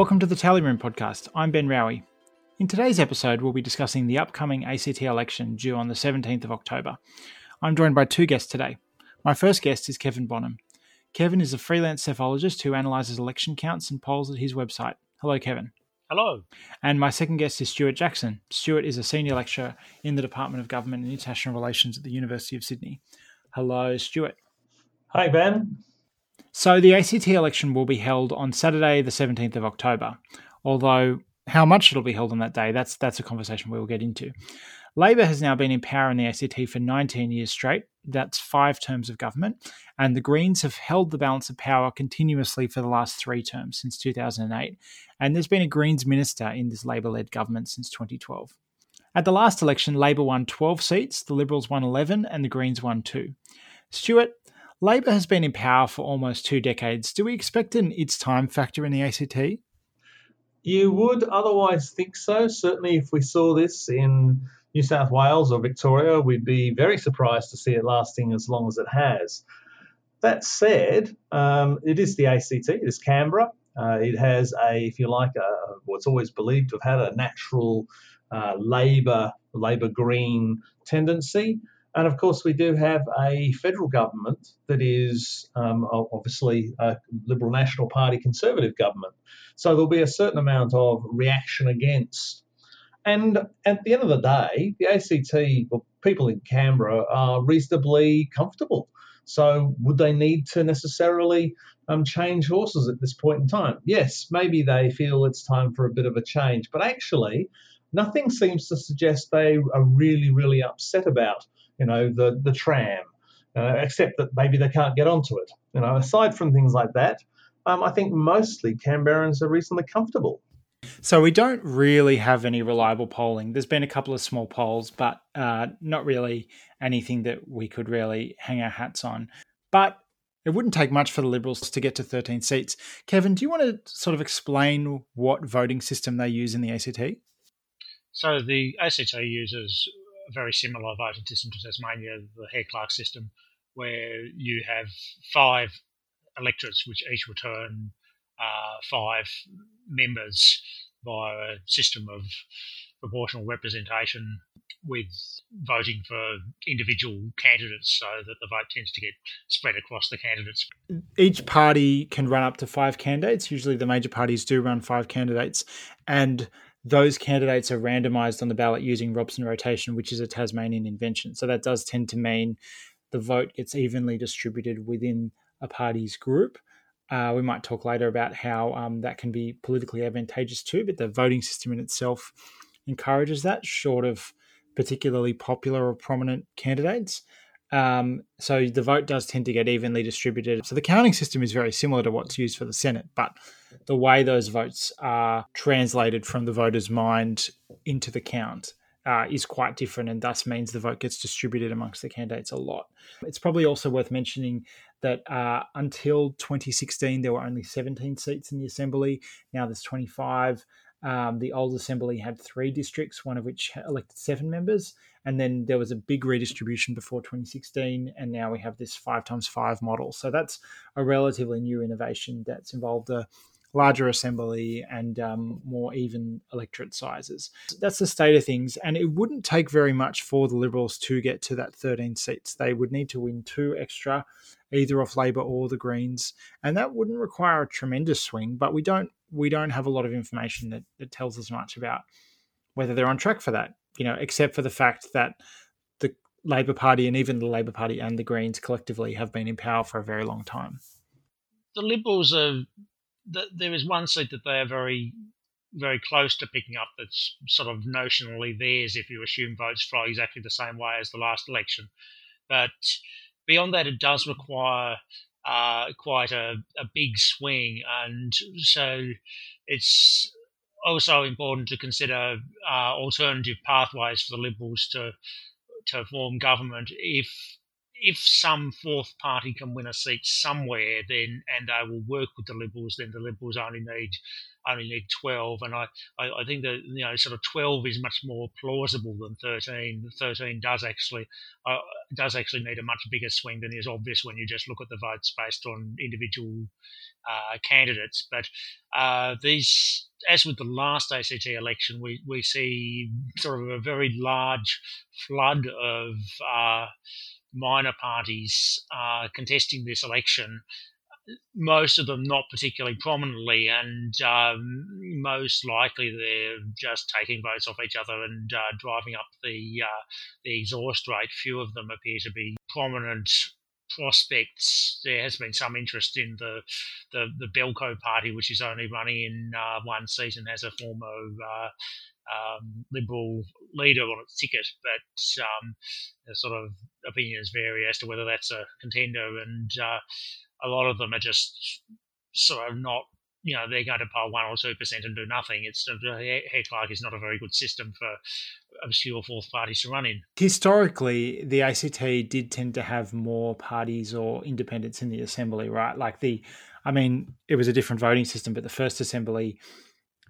Welcome to the Tally Room podcast. I'm Ben Raue. In today's episode, we'll be discussing the upcoming ACT election due on the 17th of October. I'm joined by two guests today. My first guest is Kevin Bonham. Kevin is a freelance psephologist who analyses election counts and polls at his website. Hello, Kevin. Hello. And my second guest is Stewart Jackson. Stewart is a senior lecturer in the Department of Government and International Relations at the University of Sydney. Hello, Stewart. Hi, Ben. So the ACT election will be held on Saturday, the 17th of October. Although how much it'll be held on that day, that's that's a conversation we will get into. Labor has now been in power in the ACT for 19 years straight. That's five terms of government. And the Greens have held the balance of power continuously for the last three terms since 2008. And there's been a Greens minister in this Labor led government since 2012. At the last election, Labor won 12 seats, the Liberals won 11, and the Greens won two. Stewart, Labor has been in power for almost two decades. Do we expect an its time factor in the ACT? You would otherwise think so. Certainly, if we saw this in New South Wales or Victoria, we'd be very surprised to see it lasting as long as it has. That said, um, it is the ACT, it is Canberra. Uh, it has a, if you like, a, what's always believed to have had a natural uh, Labor, Labor Green tendency. And of course, we do have a federal government that is um, obviously a Liberal National Party Conservative government. So there'll be a certain amount of reaction against. And at the end of the day, the ACT, well, people in Canberra are reasonably comfortable. So would they need to necessarily um, change horses at this point in time? Yes, maybe they feel it's time for a bit of a change, but actually, nothing seems to suggest they are really, really upset about you know, the the tram, uh, except that maybe they can't get onto it. You know, aside from things like that, um, I think mostly Canberrans are reasonably comfortable. So we don't really have any reliable polling. There's been a couple of small polls, but uh, not really anything that we could really hang our hats on. But it wouldn't take much for the Liberals to get to 13 seats. Kevin, do you want to sort of explain what voting system they use in the ACT? So the ACT uses very similar voting system to Tasmania, the Hare Clark system, where you have five electorates which each return uh, five members via a system of proportional representation with voting for individual candidates so that the vote tends to get spread across the candidates. Each party can run up to five candidates. Usually the major parties do run five candidates. And those candidates are randomized on the ballot using Robson rotation, which is a Tasmanian invention. So that does tend to mean the vote gets evenly distributed within a party's group. Uh, we might talk later about how um, that can be politically advantageous too, but the voting system in itself encourages that, short of particularly popular or prominent candidates. Um, so the vote does tend to get evenly distributed. So the counting system is very similar to what's used for the Senate, but the way those votes are translated from the voter's mind into the count uh, is quite different, and thus means the vote gets distributed amongst the candidates a lot. It's probably also worth mentioning that uh, until 2016, there were only 17 seats in the Assembly. Now there's 25. Um, the old assembly had three districts, one of which elected seven members, and then there was a big redistribution before 2016, and now we have this five times five model. So that's a relatively new innovation that's involved a larger assembly and um, more even electorate sizes. That's the state of things, and it wouldn't take very much for the Liberals to get to that 13 seats. They would need to win two extra, either off Labor or the Greens, and that wouldn't require a tremendous swing. But we don't we don't have a lot of information that, that tells us much about whether they're on track for that. You know, except for the fact that the Labor Party and even the Labor Party and the Greens collectively have been in power for a very long time. The Liberals are there is one seat that they are very, very close to picking up that's sort of notionally theirs if you assume votes flow exactly the same way as the last election. But beyond that, it does require uh, quite a, a big swing. And so it's also important to consider uh, alternative pathways for the Liberals to to form government if if some fourth party can win a seat somewhere, then and they will work with the Liberals, then the Liberals only need only need 12. And I, I, I, think that, you know, sort of 12 is much more plausible than 13. 13 does actually, uh, does actually need a much bigger swing than is obvious when you just look at the votes based on individual uh, candidates. But uh, these, as with the last ACT election, we, we see sort of a very large flood of uh, minor parties uh, contesting this election most of them not particularly prominently, and um, most likely they're just taking votes off each other and uh, driving up the uh, the exhaust rate. Few of them appear to be prominent prospects. There has been some interest in the the, the Belco party, which is only running in uh, one seat and has a former uh, um, Liberal leader on its ticket, but um, sort of opinions vary as to whether that's a contender. And uh, a lot of them are just sort of not you know they're going to poll one or two percent and do nothing. It's Hare Clark is not a very good system for obscure fourth parties to run in. Historically, the ACT did tend to have more parties or independents in the assembly, right? Like the, I mean, it was a different voting system, but the first assembly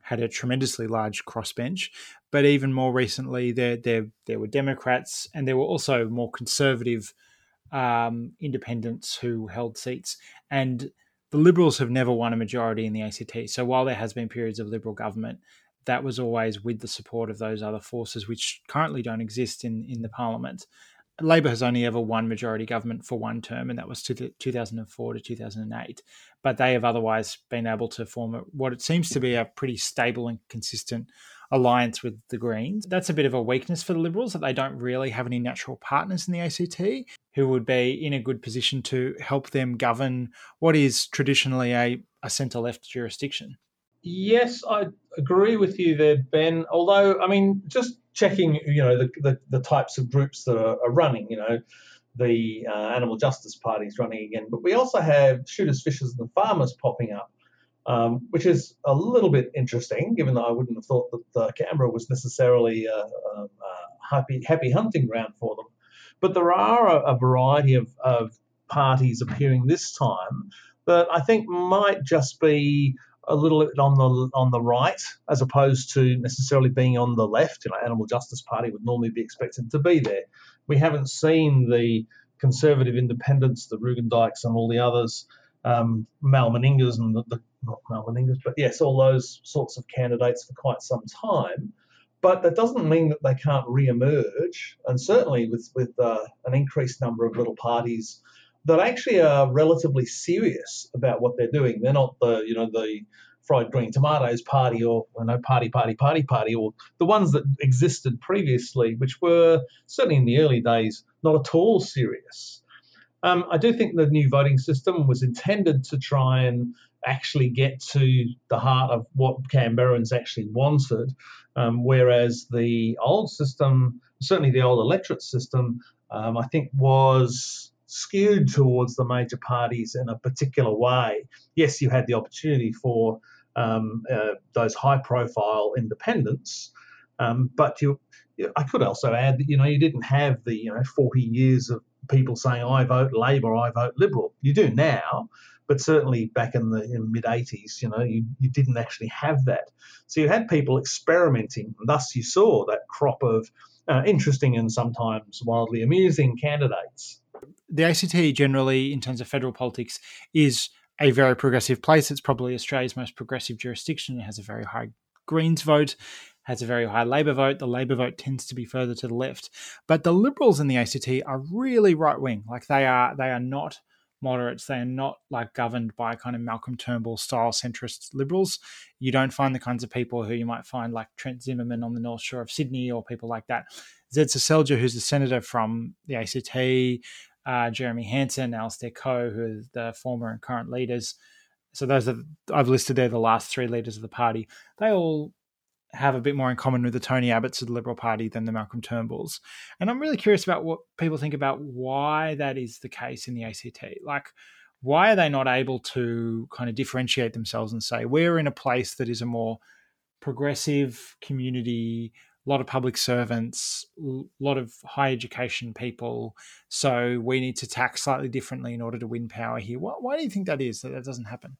had a tremendously large crossbench. But even more recently, there there there were Democrats and there were also more conservative um, independents who held seats. And the Liberals have never won a majority in the ACT. So while there has been periods of Liberal government, that was always with the support of those other forces, which currently don't exist in, in the parliament. Labor has only ever won majority government for one term, and that was to 2004 to 2008. But they have otherwise been able to form what it seems to be a pretty stable and consistent alliance with the Greens. That's a bit of a weakness for the Liberals that they don't really have any natural partners in the ACT who would be in a good position to help them govern what is traditionally a, a centre left jurisdiction. Yes, I agree with you there, Ben. Although, I mean, just checking, you know, the, the, the types of groups that are, are running, you know, the uh, Animal Justice Party is running again, but we also have shooters, fishers, and farmers popping up um, which is a little bit interesting, given that I wouldn't have thought that uh, Canberra was necessarily a, a, a, happy happy hunting ground for them. But there are a, variety of, of parties appearing this time that I think might just be a little bit on the on the right as opposed to necessarily being on the left. You know, Animal Justice Party would normally be expected to be there. We haven't seen the conservative independents, the Rugendykes, and all the others um, Mal Meningas and the, the not Mal Meningas, but yes, all those sorts of candidates for quite some time. But that doesn't mean that they can't re-emerge, and certainly with with uh, an increased number of little parties that actually are relatively serious about what they're doing. They're not the you know the fried green tomatoes party or you know party party party party or the ones that existed previously, which were certainly in the early days not at all serious. Um, I do think the new voting system was intended to try and actually get to the heart of what Canberrans actually wanted, um, whereas the old system, certainly the old electorate system, um, I think was skewed towards the major parties in a particular way. Yes, you had the opportunity for um, uh, those high-profile independents, um, but you, I could also add that you know you didn't have the you know 40 years of people saying, I vote Labor, I vote Liberal. You do now, but certainly back in the mid 80s, you know, you, you didn't actually have that. So you had people experimenting, and thus you saw that crop of uh, interesting and sometimes wildly amusing candidates. The ACT generally, in terms of federal politics, is a very progressive place. It's probably Australia's most progressive jurisdiction. It has a very high Greens vote has a very high Labor vote. The Labor vote tends to be further to the left, but the Liberals in the ACT are really right wing. Like they are, they are not moderates. They are not like governed by kind of Malcolm Turnbull style centrist liberals. You don't find the kinds of people who you might find like Trent Zimmerman on the North Shore of Sydney or people like that. Zed Seselja, who's a senator from the ACT, uh, Jeremy Hanson, Alistair Coe, who are the former and current leaders. So those are I've listed there the last three leaders of the party. They all have a bit more in common with the Tony Abbotts of the Liberal Party than the Malcolm Turnbulls. And I'm really curious about what people think about why that is the case in the ACT. Like, why are they not able to kind of differentiate themselves and say, we're in a place that is a more progressive community a lot of public servants, a lot of high education people. So we need to tax slightly differently in order to win power here. Why, why do you think that is that that doesn't happen?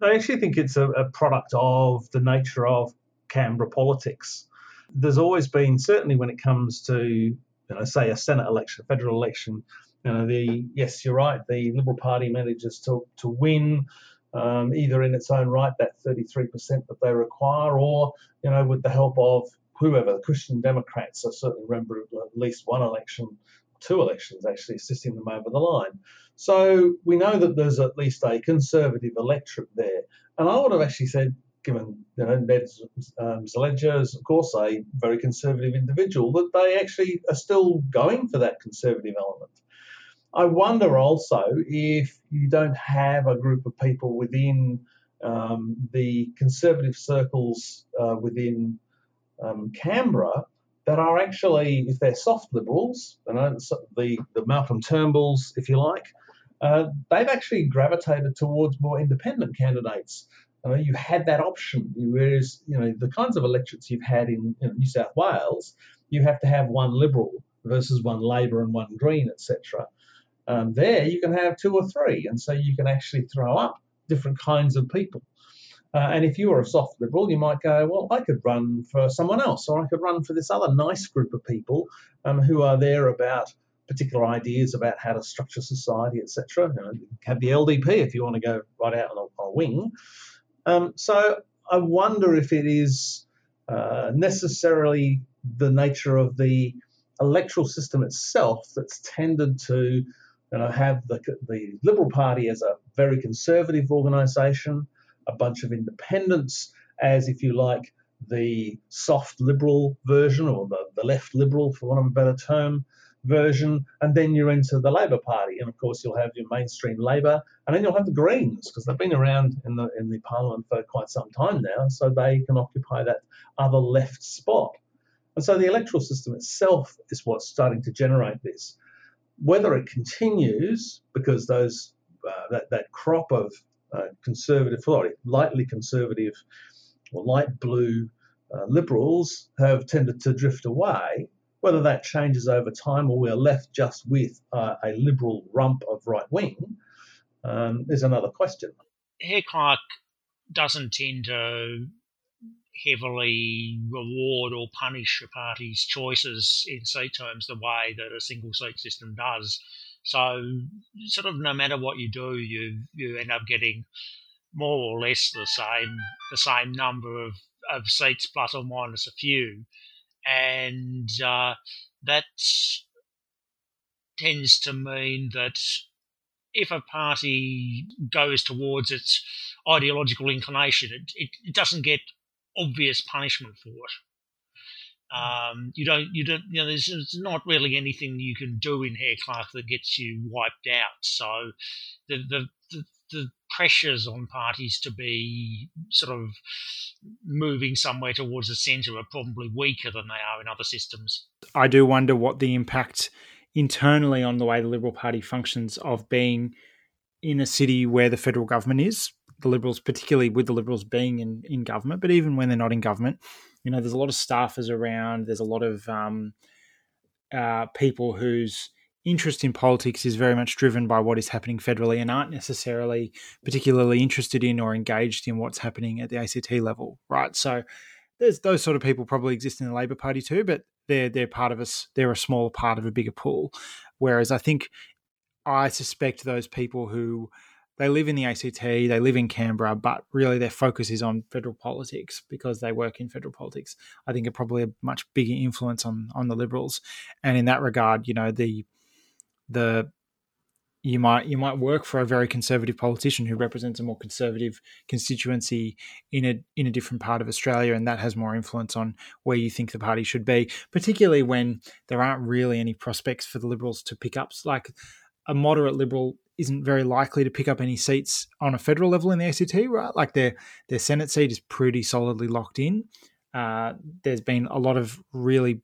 I actually think it's a, a product of the nature of Canberra politics. There's always been, certainly when it comes to, you know, say a Senate election, a federal election, you know, the yes, you're right, the Liberal Party manages to, to win um, either in its own right, that 33% that they require, or, you know, with the help of whoever, the Christian Democrats. I certainly remember at least one election, two elections actually, assisting them over the line. So we know that there's at least a conservative electorate there. And I would have actually said, given you know, Zed um, is, of course, a very conservative individual, that they actually are still going for that conservative element. I wonder also if you don't have a group of people within um, the conservative circles uh, within um, Canberra that are actually, if they're soft liberals, the, the Malcolm Turnbulls, if you like, uh, they've actually gravitated towards more independent candidates. Uh, you had that option, whereas you know the kinds of electorates you've had in, in New South Wales, you have to have one Liberal versus one Labor and one Green, etc. Um, there, you can have two or three, and so you can actually throw up different kinds of people. Uh, and if you were a soft liberal, you might go, well, I could run for someone else, or I could run for this other nice group of people um, who are there about particular ideas about how to structure society, etc. You know, have the LDP if you want to go right out on a, on a wing. Um, so I wonder if it is uh, necessarily the nature of the electoral system itself that's tended to you know, have the, the Liberal Party as a very conservative organisation, a bunch of independents as, if you like, the soft liberal version or the, the left liberal, for want of a better term, version, and then you're into the Labor Party, and of course you'll have your mainstream Labor, and then you'll have the Greens because they've been around in the in the Parliament for quite some time now, so they can occupy that other left spot. And so the electoral system itself is what's starting to generate this. Whether it continues, because those uh, that that crop of uh, conservative, lightly conservative or light blue uh, liberals have tended to drift away. Whether that changes over time or we're left just with uh, a liberal rump of right wing um, is another question. Clark doesn't tend to heavily reward or punish a party's choices in seat terms the way that a single seat system does. So, sort of, no matter what you do, you you end up getting more or less the same the same number of, of seats plus or minus a few, and uh, that tends to mean that if a party goes towards its ideological inclination, it, it, it doesn't get obvious punishment for it. Um, you don't, you don't, you know, there's, there's, not really anything you can do in Hare Clark that gets you wiped out. So the, the, the, the pressures on parties to be sort of moving somewhere towards the centre are probably weaker than they are in other systems. I do wonder what the impact internally on the way the Liberal Party functions of being in a city where the federal government is the Liberals, particularly with the Liberals being in, in government, but even when they're not in government, you know, there's a lot of staffers around. There's a lot of um, uh, people whose interest in politics is very much driven by what is happening federally and aren't necessarily particularly interested in or engaged in what's happening at the ACT level, right? So there's those sort of people probably exist in the Labor Party too, but they're they're part of us. They're a smaller part of a bigger pool. Whereas I think I suspect those people who they live in the ACT, they live in Canberra, but really their focus is on federal politics because they work in federal politics. I think are probably a much bigger influence on on the Liberals, and in that regard, you know the the you might you might work for a very conservative politician who represents a more conservative constituency in a in a different part of Australia, and that has more influence on where you think the party should be. Particularly when there aren't really any prospects for the Liberals to pick up. Like a moderate Liberal isn't very likely to pick up any seats on a federal level in the ACT, right? Like their their Senate seat is pretty solidly locked in. Uh, there's been a lot of really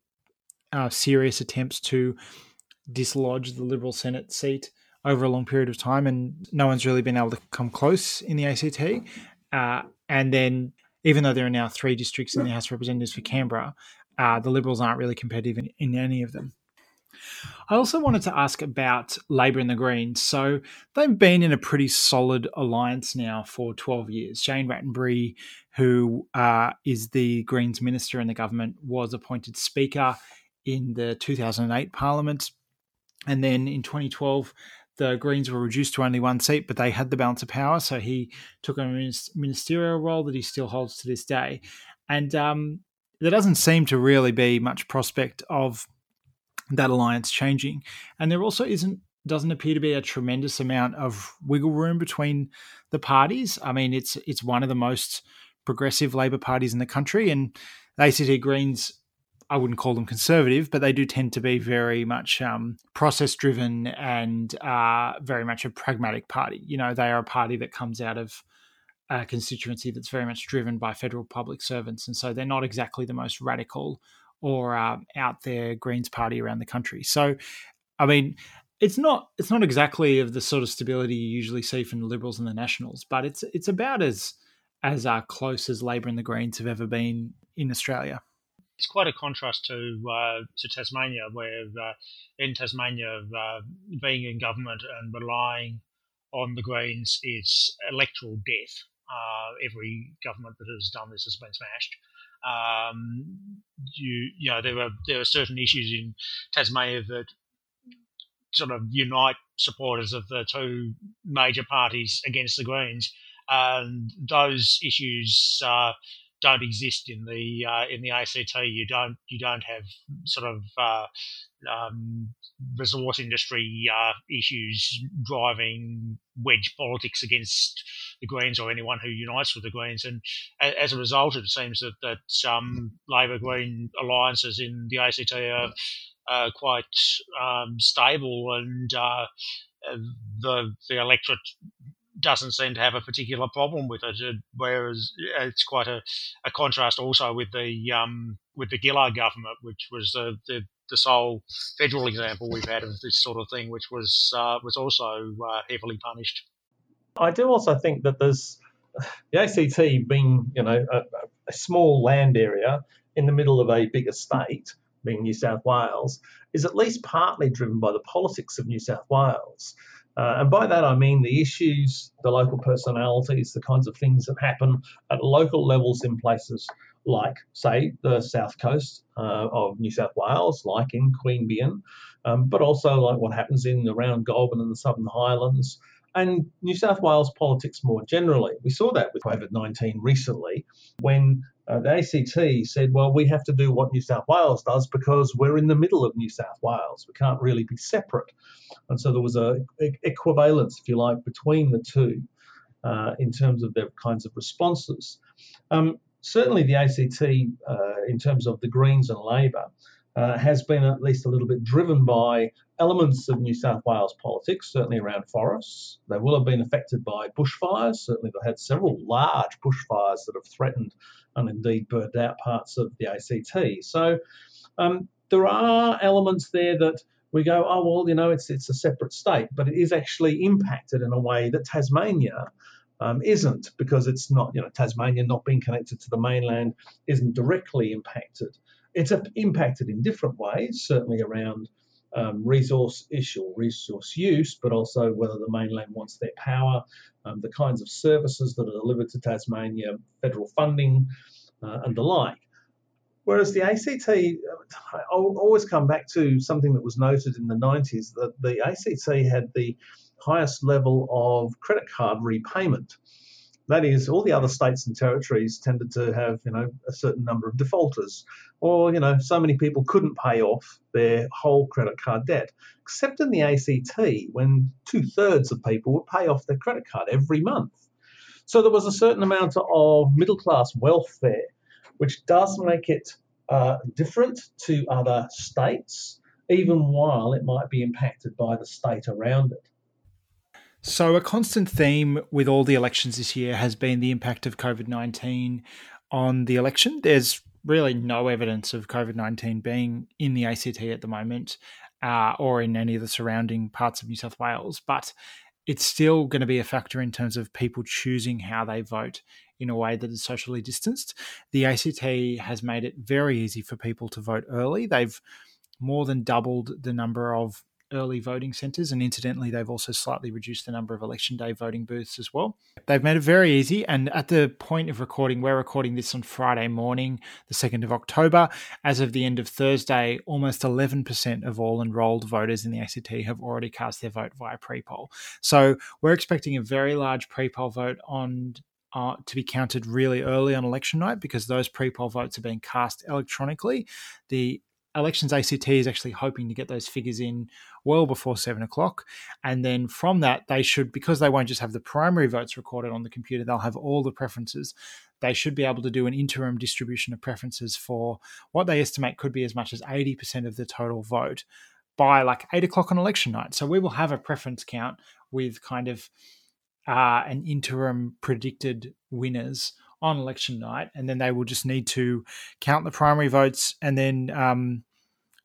uh, serious attempts to dislodge the Liberal Senate seat over a long period of time, and no one's really been able to come close in the ACT. Uh, and then even though there are now three districts in the House of Representatives for Canberra, uh, the Liberals aren't really competitive in, in any of them. I also wanted to ask about Labor and the Greens. So they've been in a pretty solid alliance now for 12 years. Shane Rattenbury, who uh, is the Greens minister in the government, was appointed Speaker in the 2008 Parliament. And then in 2012, the Greens were reduced to only one seat, but they had the balance of power. So he took a ministerial role that he still holds to this day. And um, there doesn't seem to really be much prospect of that alliance changing. And there also isn't doesn't appear to be a tremendous amount of wiggle room between the parties. I mean, it's it's one of the most progressive Labor parties in the country, and ACT Greens. I wouldn't call them conservative, but they do tend to be very much um, process driven and uh, very much a pragmatic party. You know, they are a party that comes out of a constituency that's very much driven by federal public servants, and so they're not exactly the most radical or uh, out there Greens party around the country. So, I mean, it's not it's not exactly of the sort of stability you usually see from the Liberals and the Nationals, but it's it's about as as uh, close as Labor and the Greens have ever been in Australia. It's quite a contrast to uh, to Tasmania, where uh, in Tasmania, uh, being in government and relying on the Greens is electoral death. Uh, every government that has done this has been smashed. Um, you, you know, there are there are certain issues in Tasmania that sort of unite supporters of the two major parties against the Greens, and those issues uh, don't exist in the uh, in the ACT. You don't you don't have sort of uh, um, resource industry uh, issues driving wedge politics against the Greens or anyone who unites with the Greens. And as a result, it seems that that um, Labor Green alliances in the ACT are, quite um, stable, and uh, the the electorate doesn't seem to have a particular problem with it. Whereas it's quite a, a contrast also with the um, with the Gillard government, which was the, the, the sole federal example we've had of this sort of thing, which was uh, was also uh, heavily punished. I do also think that there's the ACT being, you know, a, a small land area in the middle of a bigger state, being New South Wales, is at least partly driven by the politics of New South Wales. Uh, and by that I mean the issues, the local personalities, the kinds of things that happen at local levels in places like, say, the south coast uh, of New South Wales, like in Queanbeyan, um, but also like what happens in around Goulburn and the Southern Highlands, and New South Wales politics more generally. We saw that with COVID 19 recently when uh, the ACT said, well, we have to do what New South Wales does because we're in the middle of New South Wales. We can't really be separate. And so there was a, equivalence, if you like, between the two uh, in terms of their kinds of responses. Um, certainly, the ACT, uh, in terms of the Greens and Labor, uh, has been at least a little bit driven by elements of New South Wales politics, certainly around forests. They will have been affected by bushfires. Certainly, they've had several large bushfires that have threatened and indeed burned out parts of the ACT. So um, there are elements there that we go, oh well, you know, it's it's a separate state, but it is actually impacted in a way that Tasmania um, isn't, because it's not, you know, Tasmania not being connected to the mainland isn't directly impacted. It's impacted in different ways, certainly around um, resource issue, resource use, but also whether the mainland wants their power, um, the kinds of services that are delivered to Tasmania, federal funding, uh, and the like. Whereas the ACT, I always come back to something that was noted in the 90s that the ACT had the highest level of credit card repayment. That is, all the other states and territories tended to have, you know, a certain number of defaulters, or you know, so many people couldn't pay off their whole credit card debt. Except in the ACT, when two thirds of people would pay off their credit card every month. So there was a certain amount of middle class wealth there, which does make it uh, different to other states, even while it might be impacted by the state around it. So, a constant theme with all the elections this year has been the impact of COVID 19 on the election. There's really no evidence of COVID 19 being in the ACT at the moment uh, or in any of the surrounding parts of New South Wales, but it's still going to be a factor in terms of people choosing how they vote in a way that is socially distanced. The ACT has made it very easy for people to vote early. They've more than doubled the number of early voting centres, and incidentally, they've also slightly reduced the number of election day voting booths as well. They've made it very easy, and at the point of recording, we're recording this on Friday morning, the 2nd of October. As of the end of Thursday, almost 11% of all enrolled voters in the ACT have already cast their vote via pre poll. So we're expecting a very large pre poll vote on uh, to be counted really early on election night because those pre poll votes are being cast electronically. The Elections ACT is actually hoping to get those figures in well before seven o'clock. And then from that, they should, because they won't just have the primary votes recorded on the computer, they'll have all the preferences. They should be able to do an interim distribution of preferences for what they estimate could be as much as 80% of the total vote by like eight o'clock on election night. So we will have a preference count with kind of uh, an interim predicted winners on election night, and then they will just need to count the primary votes and then um,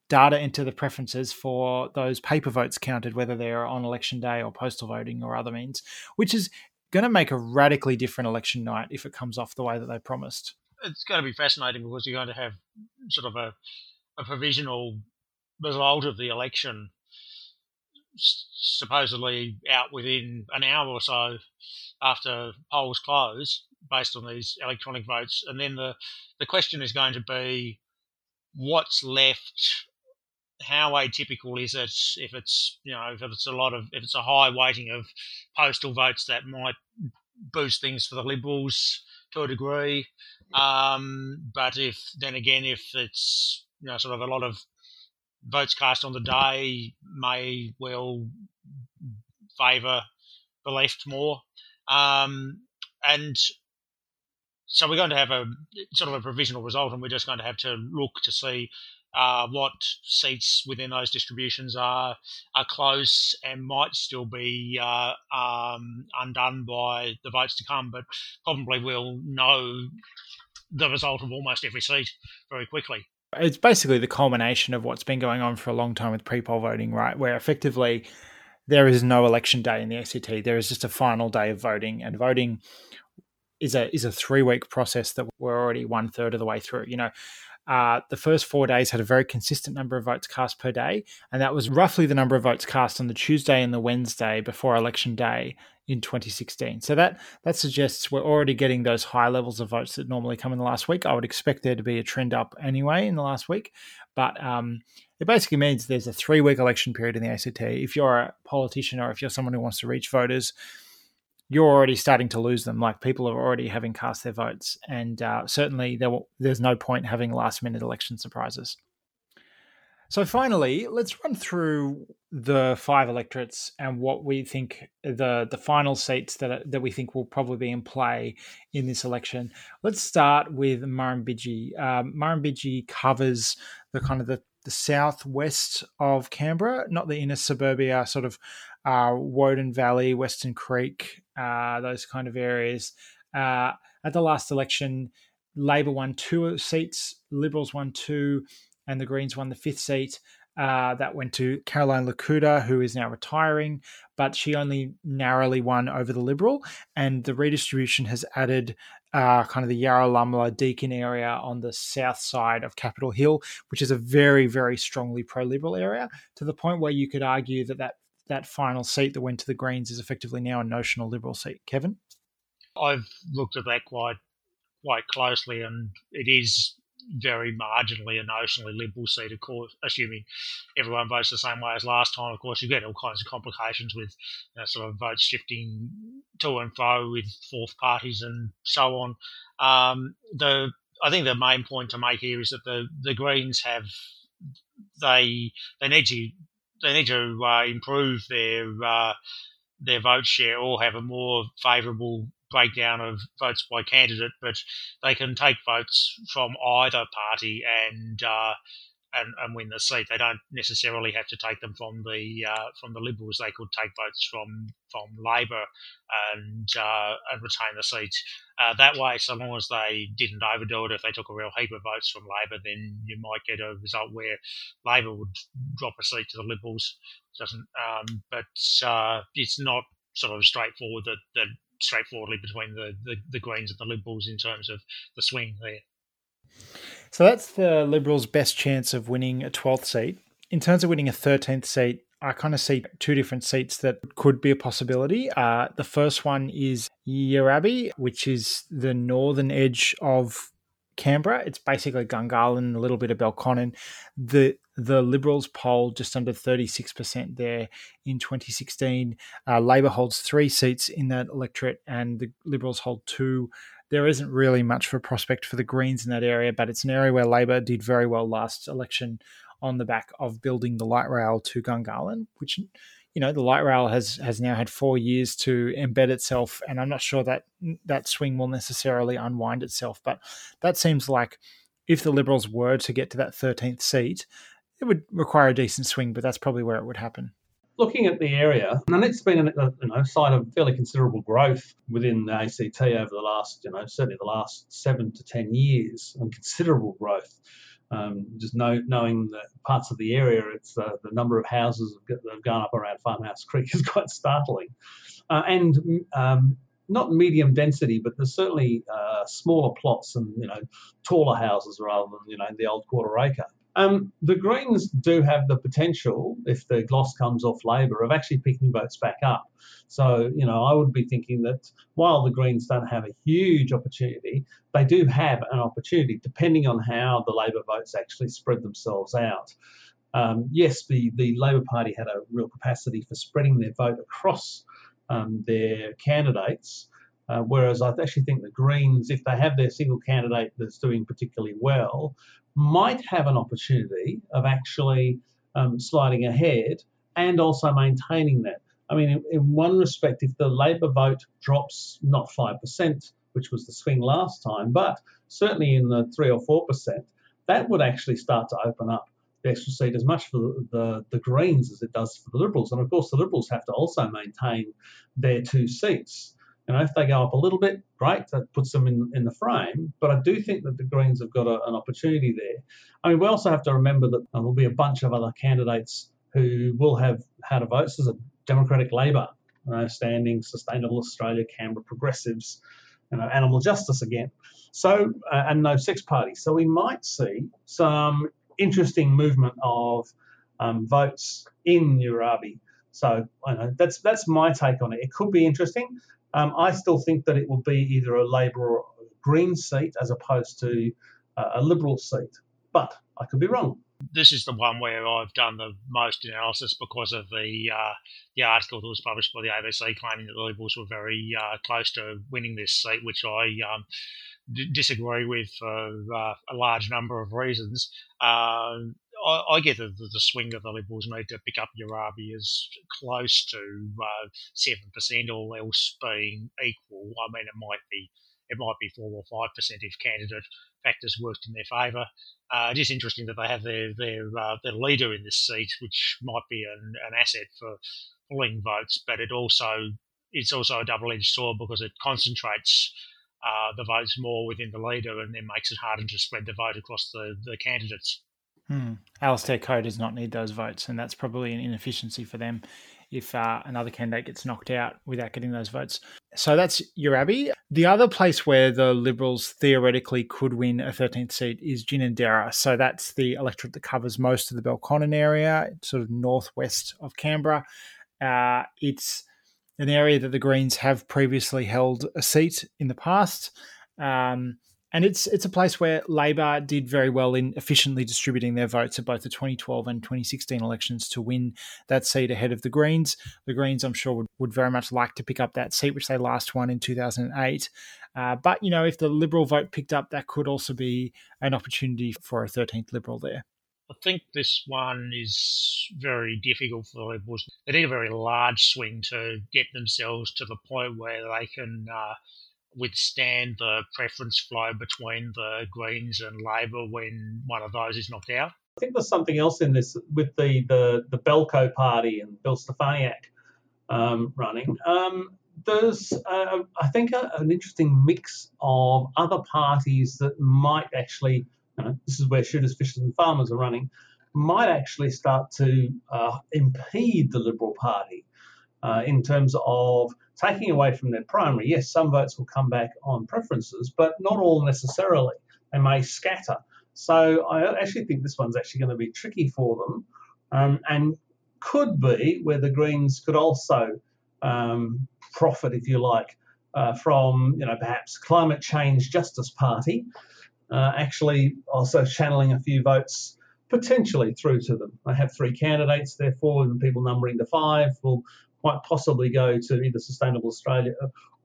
data into the preferences for those paper votes counted, whether they're on election day or postal voting or other means, which is going to make a radically different election night if it comes off the way that they promised. It's going to be fascinating because you're going to have sort of a, a provisional result of the election supposedly out within an hour or so after polls close based on these electronic votes. And then the, the question is going to be what's left? How atypical is it if it's you know if it's a lot of if it's a high weighting of postal votes that might boost things for the Liberals to a degree, um, but if then again if it's you know sort of a lot of votes cast on the day may well favour the left more. Um, and so we're going to have a sort of a provisional result, and we're just going to have to look to see uh, what seats within those distributions are are close and might still be uh, um, undone by the votes to come, but probably we'll know the result of almost every seat very quickly. It's basically the culmination of what's been going on for a long time with pre-poll voting, right? Where effectively there is no election day in the ACT. There is just a final day of voting, and voting is a is a three week process that we're already one third of the way through. You know, uh, the first four days had a very consistent number of votes cast per day, and that was roughly the number of votes cast on the Tuesday and the Wednesday before election day in 2016. So that that suggests we're already getting those high levels of votes that normally come in the last week. I would expect there to be a trend up anyway in the last week, but um, it basically means there's a three week election period in the ACT. If you're a politician or if you're someone who wants to reach voters, you're already starting to lose them. Like people are already having cast their votes, and uh, certainly there will, there's no point having last minute election surprises. So finally, let's run through the five electorates and what we think the the final seats that that we think will probably be in play in this election. Let's start with Murrumbidgee. Um, Murrumbidgee covers the kind of the the southwest of Canberra, not the inner suburbia, sort of uh, Woden Valley, Weston Creek, uh, those kind of areas. Uh, at the last election, Labor won two seats, Liberals won two, and the Greens won the fifth seat. Uh, that went to Caroline Le Couteur, who is now retiring, but she only narrowly won over the Liberal. And the redistribution has added uh, kind of the Yarralumla Deakin area on the south side of Capital Hill, which is a very, very strongly pro Liberal area, to the point where you could argue that, that that final seat that went to the Greens is effectively now a notional Liberal seat. Kevin? I've looked at that quite quite closely, and it is very marginally a notionally Liberal seat, of course, assuming everyone votes the same way as last time. Of course, you get all kinds of complications with you know, sort of votes shifting to and fro with fourth parties and so on. Um, the I think the main point to make here is that the, the Greens have they they need to they need to uh, improve their uh, their vote share or have a more favourable breakdown of votes by candidate, but they can take votes from either party and uh, and, and win the seat. They don't necessarily have to take them from the uh, from the Liberals. They could take votes from from Labor and uh, and retain the seat uh, that way. So long as they didn't overdo it, if they took a real heap of votes from Labor, then you might get a result where Labor would drop a seat to the Liberals. Doesn't, um, but uh, it's not sort of straightforward that, that straightforwardly between the, the, the Greens and the Liberals in terms of the swing there. So that's the Liberals' best chance of winning a 12th seat. In terms of winning a 13th seat, I kind of see two different seats that could be a possibility. Uh, the first one is Yerrabi, which is the northern edge of Canberra. It's basically Gungahlin, a little bit of Belconnen. The the Liberals polled just under 36% there in 2016. Uh, Labor holds three seats in that electorate, and the Liberals hold two. There isn't really much of a prospect for the Greens in that area, but it's an area where Labor did very well last election on the back of building the light rail to Gungahlin, which you know the light rail has has now had four years to embed itself, and I'm not sure that that swing will necessarily unwind itself. But that seems like if the Liberals were to get to that 13th seat, it would require a decent swing, but that's probably where it would happen. Looking at the area, and it's been a you know, site of fairly considerable growth within the ACT over the last, you know, certainly the last seven to ten years, and considerable growth. Um, just know, knowing the parts of the area, it's uh, the number of houses that have gone up around Farmhouse Creek is quite startling, uh, and um, not medium density, but there's certainly uh, smaller plots and you know taller houses rather than you know the old quarter acre. Um, the Greens do have the potential, if the gloss comes off Labor, of actually picking votes back up. So, you know, I would be thinking that while the Greens don't have a huge opportunity, they do have an opportunity depending on how the Labor votes actually spread themselves out. Um, yes, the, the Labor Party had a real capacity for spreading their vote across um, their candidates. Uh, whereas I actually think the Greens, if they have their single candidate that's doing particularly well, might have an opportunity of actually um, sliding ahead and also maintaining that. I mean, in, in, one respect, if the Labor vote drops not 5%, which was the swing last time, but certainly in the 3 or 4%, that would actually start to open up the extra seat as much for the, the, the Greens as it does for the Liberals. And of course, the Liberals have to also maintain their two seats. Know, if they go up a little bit, great, that puts them in, in the frame. But I do think that the Greens have got a, an opportunity there. I mean, we also have to remember that there will be a bunch of other candidates who will have had a vote. This is a Democratic Labor uh, standing, Sustainable Australia, Canberra Progressives, you know, Animal Justice again. So, uh, and no sex party. So we might see some interesting movement of um, votes in Yerrabi. So I know that's that's my take on it. It could be interesting. Um, I still think that it will be either a Labor or a Green seat as opposed to uh, a Liberal seat, but I could be wrong. This is the one where I've done the most analysis because of the uh, the article that was published by the ABC claiming that the Liberals were very uh, close to winning this seat, which I um, d- disagree with for uh, a large number of reasons. I, I get the, the, swing of the Liberals need to pick up Yerrabi is close to uh, seven uh, percent, all else being equal. I mean, it might be it might be four or five percent if candidate factors worked in their favour. Uh, it is interesting that they have their their uh, their leader in this seat, which might be an, an asset for pulling votes, but it also it's also a double edged sword because it concentrates uh, the votes more within the leader and then makes it harder to spread the vote across the, the candidates. Hmm. Alistair Coe does not need those votes, and that's probably an inefficiency for them if uh, another candidate gets knocked out without getting those votes. So that's Yerrabi. The other place where the Liberals theoretically could win a 13th seat is Ginninderra. So that's the electorate that covers most of the Belconnen area, sort of northwest of Canberra. Uh, it's an area that the Greens have previously held a seat in the past. Um, and it's it's a place where Labor did very well in efficiently distributing their votes at both the 2012 and 2016 elections to win that seat ahead of the Greens. The Greens, I'm sure, would, would very much like to pick up that seat, which they last won in 2008. Uh, but you know, if the Liberal vote picked up, that could also be an opportunity for a 13th Liberal there. I think this one is very difficult for the Liberals. They need a very large swing to get themselves to the point where they can uh, withstand the preference flow between the Greens and Labor when one of those is knocked out? I think there's something else in this with the the, the Belco party and Bill Stefaniak um, running. Um, there's, uh, I think, a, an interesting mix of other parties that might actually, you know, this is where shooters, fishers, and farmers are running, might actually start to uh, impede the Liberal Party. Uh, in terms of taking away from their primary. Yes, some votes will come back on preferences, but not all necessarily. They may scatter. So I actually think this one's actually going to be tricky for them um, and could be where the Greens could also um, profit, if you like, uh, from you know perhaps climate change justice party, uh, actually also channeling a few votes potentially through to them. They have three candidates, therefore, and people numbering to five will quite possibly go to either Sustainable Australia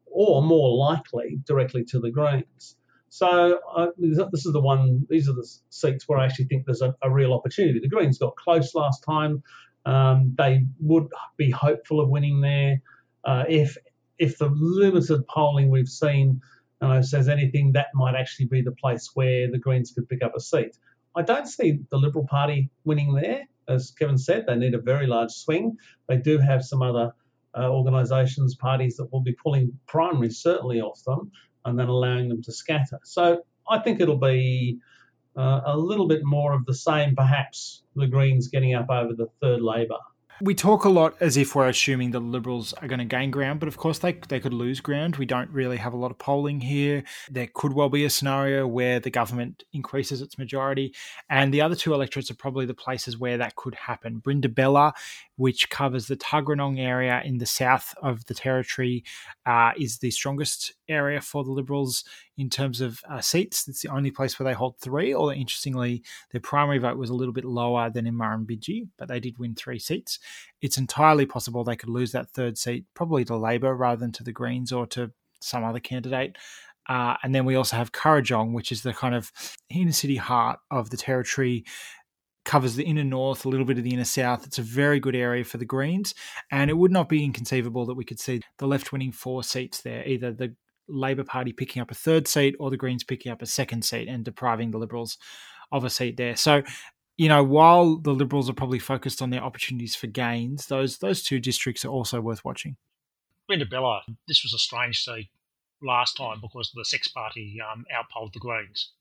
or more likely directly to the Greens. So uh, this is the one. These are the seats where I actually think there's a, a real opportunity. The Greens got close last time. Um, they would be hopeful of winning there. Uh, if if the limited polling we've seen uh, says anything, that might actually be the place where the Greens could pick up a seat. I don't see the Liberal Party winning there. As Kevin said, they need a very large swing. They do have some other uh, organisations, parties that will be pulling primaries certainly off them and then allowing them to scatter. So I think it'll be uh, a little bit more of the same, perhaps the Greens getting up over the third Labor. We talk a lot as if we're assuming the Liberals are going to gain ground, but of course they, they could lose ground. We don't really have a lot of polling here. There could well be a scenario where the government increases its majority. And the other two electorates are probably the places where that could happen. Brindabella, which covers the Tuggeranong area in the south of the territory, uh, is the strongest area for the Liberals in terms of uh, seats. It's the only place where they hold three, although interestingly, their primary vote was a little bit lower than in Murrumbidgee, but they did win three seats. It's entirely possible they could lose that third seat, probably to Labor rather than to the Greens or to some other candidate. Uh, and then we also have Kurrajong, which is the kind of inner city heart of the territory covers the inner north, a little bit of the inner south. It's a very good area for the Greens, and it would not be inconceivable that we could see the left winning four seats there, either the Labor Party picking up a third seat or the Greens picking up a second seat and depriving the Liberals of a seat there. So, you know, while the Liberals are probably focused on their opportunities for gains, those those two districts are also worth watching. Brindabella, this was a strange seat last time because the Sex Party um, outpolled the Greens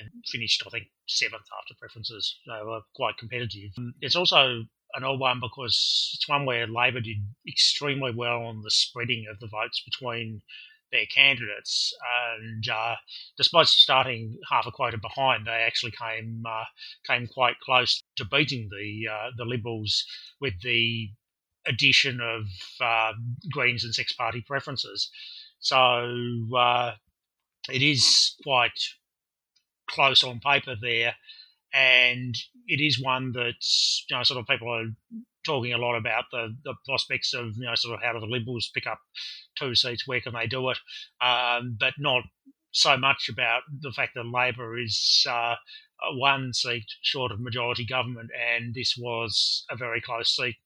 and finished, I think, seventh after preferences. They were quite competitive. It's also an odd one because it's one where Labor did extremely well on the spreading of the votes between their candidates. And uh, despite starting half a quota behind, they actually came uh, came quite close to beating the uh, the Liberals with the addition of uh, Greens and Sex Party preferences. So uh, it is quite close on paper there. And it is one that you know, sort of people are talking a lot about the, the prospects of you know sort of how do the Liberals pick up two seats, where can they do it, um, but not so much about the fact that Labor is uh, one seat short of majority government, and this was a very close seat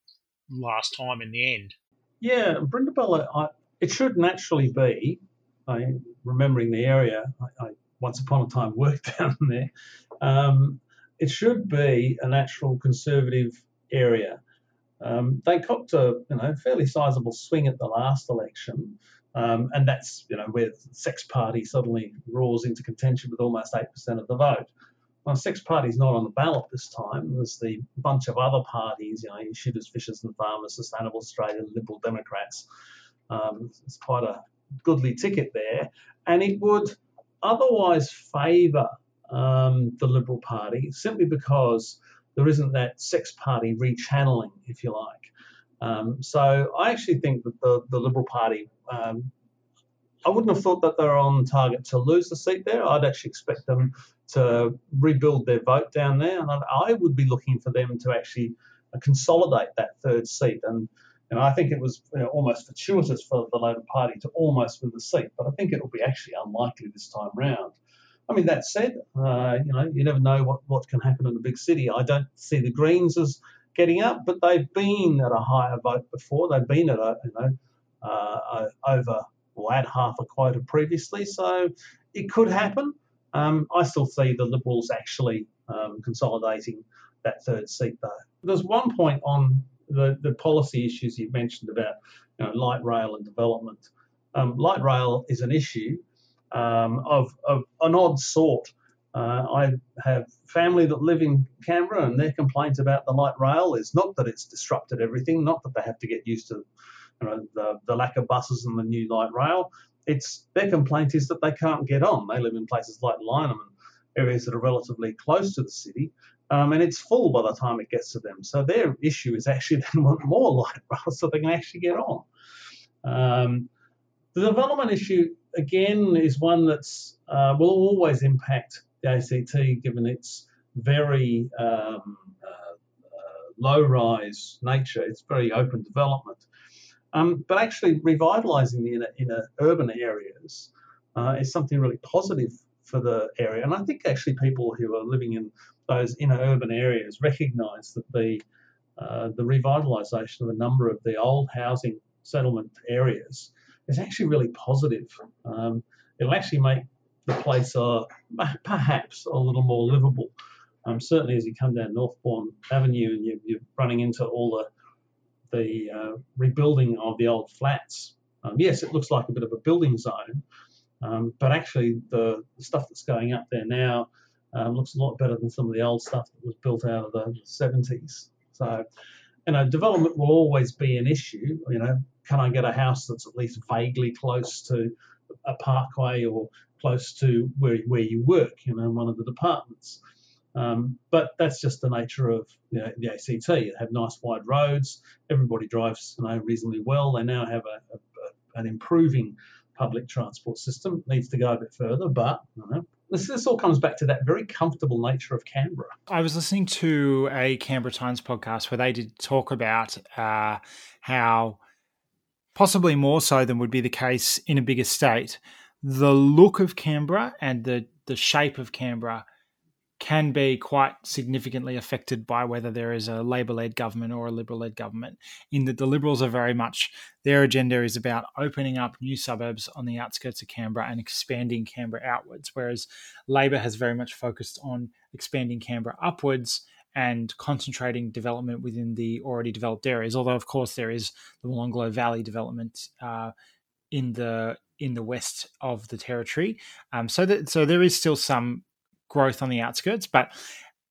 last time in the end. Yeah, Brindabella, it should naturally be. I, remembering the area, I, I, once upon a time worked down there. Um, it should be a natural conservative area. Um, they copped a you know fairly sizable swing at the last election, um, and that's you know where the Sex Party suddenly roars into contention with almost eight percent of the vote. Well, Sex Party's not on the ballot this time. There's the bunch of other parties, you know, Shooters, Fishers, and Farmers, Sustainable Australia, Liberal Democrats. Um, it's quite a goodly ticket there, and it would otherwise favour um, the Liberal Party simply because there isn't that sex party rechanneling, if you like. Um, so I actually think that the, the Liberal Party, um, I wouldn't have thought that they're on target to lose the seat there. I'd actually expect them to rebuild their vote down there, and I would be looking for them to actually consolidate that third seat. And and I think it was you know, almost fortuitous for the Labor Party to almost win the seat, but I think it will be actually unlikely this time round. I mean, that said, uh, you know, you never know what, what can happen in a big city. I don't see the Greens as getting up, but they've been at a higher vote before. They've been at a, you know, uh, over or at half a quota previously, so it could happen. Um, I still see the Liberals actually um, consolidating that third seat, though. There's one point on the, the policy issues you've mentioned about you know, light rail and development. Um, light rail is an issue um, of, of, an odd sort. Uh, I have family that live in Canberra, and their complaint about the light rail is not that it's disrupted everything, not that they have to get used to you know, the, the lack of buses and the new light rail. It's their complaint is that they can't get on. They live in places like Lyneham and areas that are relatively close to the city, um, and it's full by the time it gets to them. So their issue is actually they want more light rail so they can actually get on. Um, the development issue again is one that uh, will always impact the ACT given its very um, uh, uh, low-rise nature. It's very open development. Um, but actually, revitalising the inner, inner urban areas uh, is something really positive for the area. And I think actually people who are living in those inner urban areas recognise that the uh, the revitalisation of a number of the old housing settlement areas is actually really positive. Um, it'll actually make the place uh, perhaps a little more livable. Um, certainly, as you come down Northbourne Avenue and you, you're running into all the the uh, rebuilding of the old flats. Um, yes, it looks like a bit of a building zone, um, but actually the, the, stuff that's going up there now um, looks a lot better than some of the old stuff that was built out of the 70s. So, you know, development will always be an issue. You know, can I get a house that's at least vaguely close to a parkway or close to where, where you work, you know, in one of the departments? Um, but that's just the nature of you know, the ACT. You have nice wide roads. Everybody drives you know, reasonably well. They now have a, a, an improving public transport system. It needs to go a bit further, but you know, this, this all comes back to that very comfortable nature of Canberra. I was listening to a Canberra Times podcast where they did talk about uh, how, possibly more so than would be the case in a bigger state, the look of Canberra and the, the shape of Canberra can be quite significantly affected by whether there is a Labor led government or a Liberal led government. In that the Liberals are very much, their agenda is about opening up new suburbs on the outskirts of Canberra and expanding Canberra outwards, whereas Labor has very much focused on expanding Canberra upwards and concentrating development within the already developed areas. Although, of course, there is the Molonglo Valley development uh, in the in the west of the territory. Um, so that so there is still some growth on the outskirts. But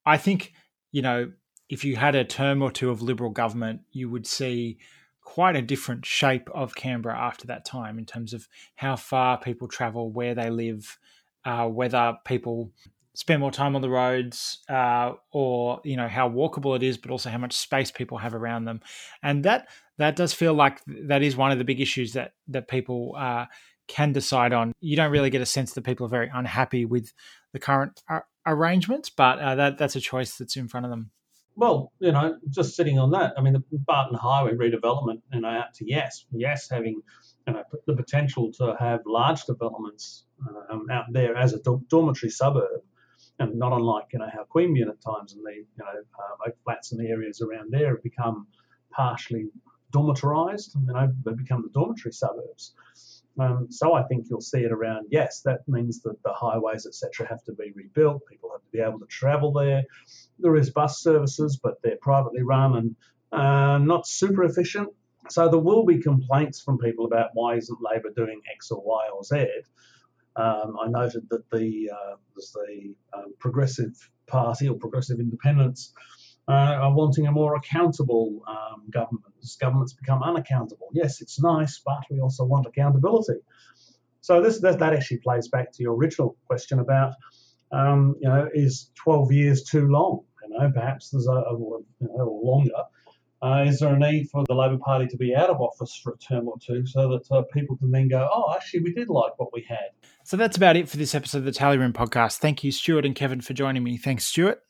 I think, you know, if you had a term or two of Liberal government, you would see quite a different shape of Canberra after that time in terms of how far people travel, where they live, uh, whether people spend more time on the roads, uh, or you know how walkable it is, but also how much space people have around them, and that that does feel like that is one of the big issues that that people uh, can decide on. You don't really get a sense that people are very unhappy with the current arrangements, but uh, that that's a choice that's in front of them. Well, you know, just sitting on that, I mean, the Barton Highway redevelopment, you know, out to yes, yes, having you know, the potential to have large developments um, out there as a dormitory suburb, and not unlike you know how Queanbeyan at times and the you know uh, Oak Flats and the areas around there have become partially dormitorised. You know, they become the dormitory suburbs. Um, so I think you'll see it around. Yes, that means that the highways, etc., have to be rebuilt. People have to be able to travel there. There is bus services, but they're privately run and uh, not super efficient. So there will be complaints from people about why isn't Labor doing X or Y or Z. Um, I noted that the uh, the um, Progressive Party or Progressive Independents are wanting a more accountable um, government. As governments become unaccountable, yes, it's nice, but we also want accountability. So this that, that actually plays back to your original question about, um, you know, is 12 years too long? You know, perhaps there's a, a you know, or longer. Uh, is there a need for the Labor Party to be out of office for a term or two so that uh, people can then go, oh, actually, we did like what we had? So that's about it for this episode of the Tally Room podcast. Thank you, Stewart and Kevin, for joining me. Thanks, Stewart.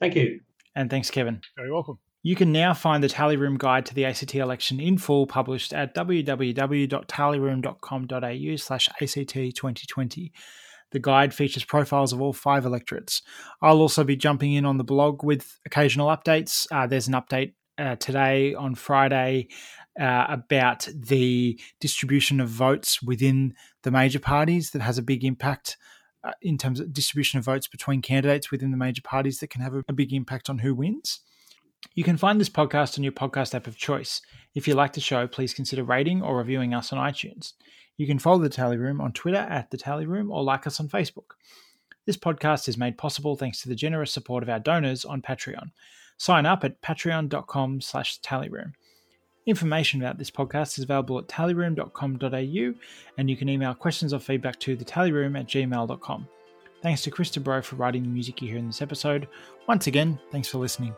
Thank you. And thanks, Kevin. Very welcome. You can now find the Tally Room Guide to the ACT election in full published at www.tallyroom.com.au slash ACT 2020. The guide features profiles of all five electorates. I'll also be jumping in on the blog with occasional updates. Uh, there's an update uh, today on Friday uh, about the distribution of votes within the major parties that has a big impact Uh, in terms of distribution of votes between candidates within the major parties that can have a, a big impact on who wins. You can find this podcast on your podcast app of choice. If you like the show, please consider rating or reviewing us on iTunes. You can follow the Tally Room on Twitter at the Tally Room or like us on Facebook. This podcast is made possible thanks to the generous support of our donors on Patreon. Sign up at patreon.com slash tallyroom. Information about this podcast is available at tallyroom.com.au and you can email questions or feedback to the tallyroom at gmail.com. Thanks to Chris Bro for writing the music you hear in this episode. Once again, thanks for listening.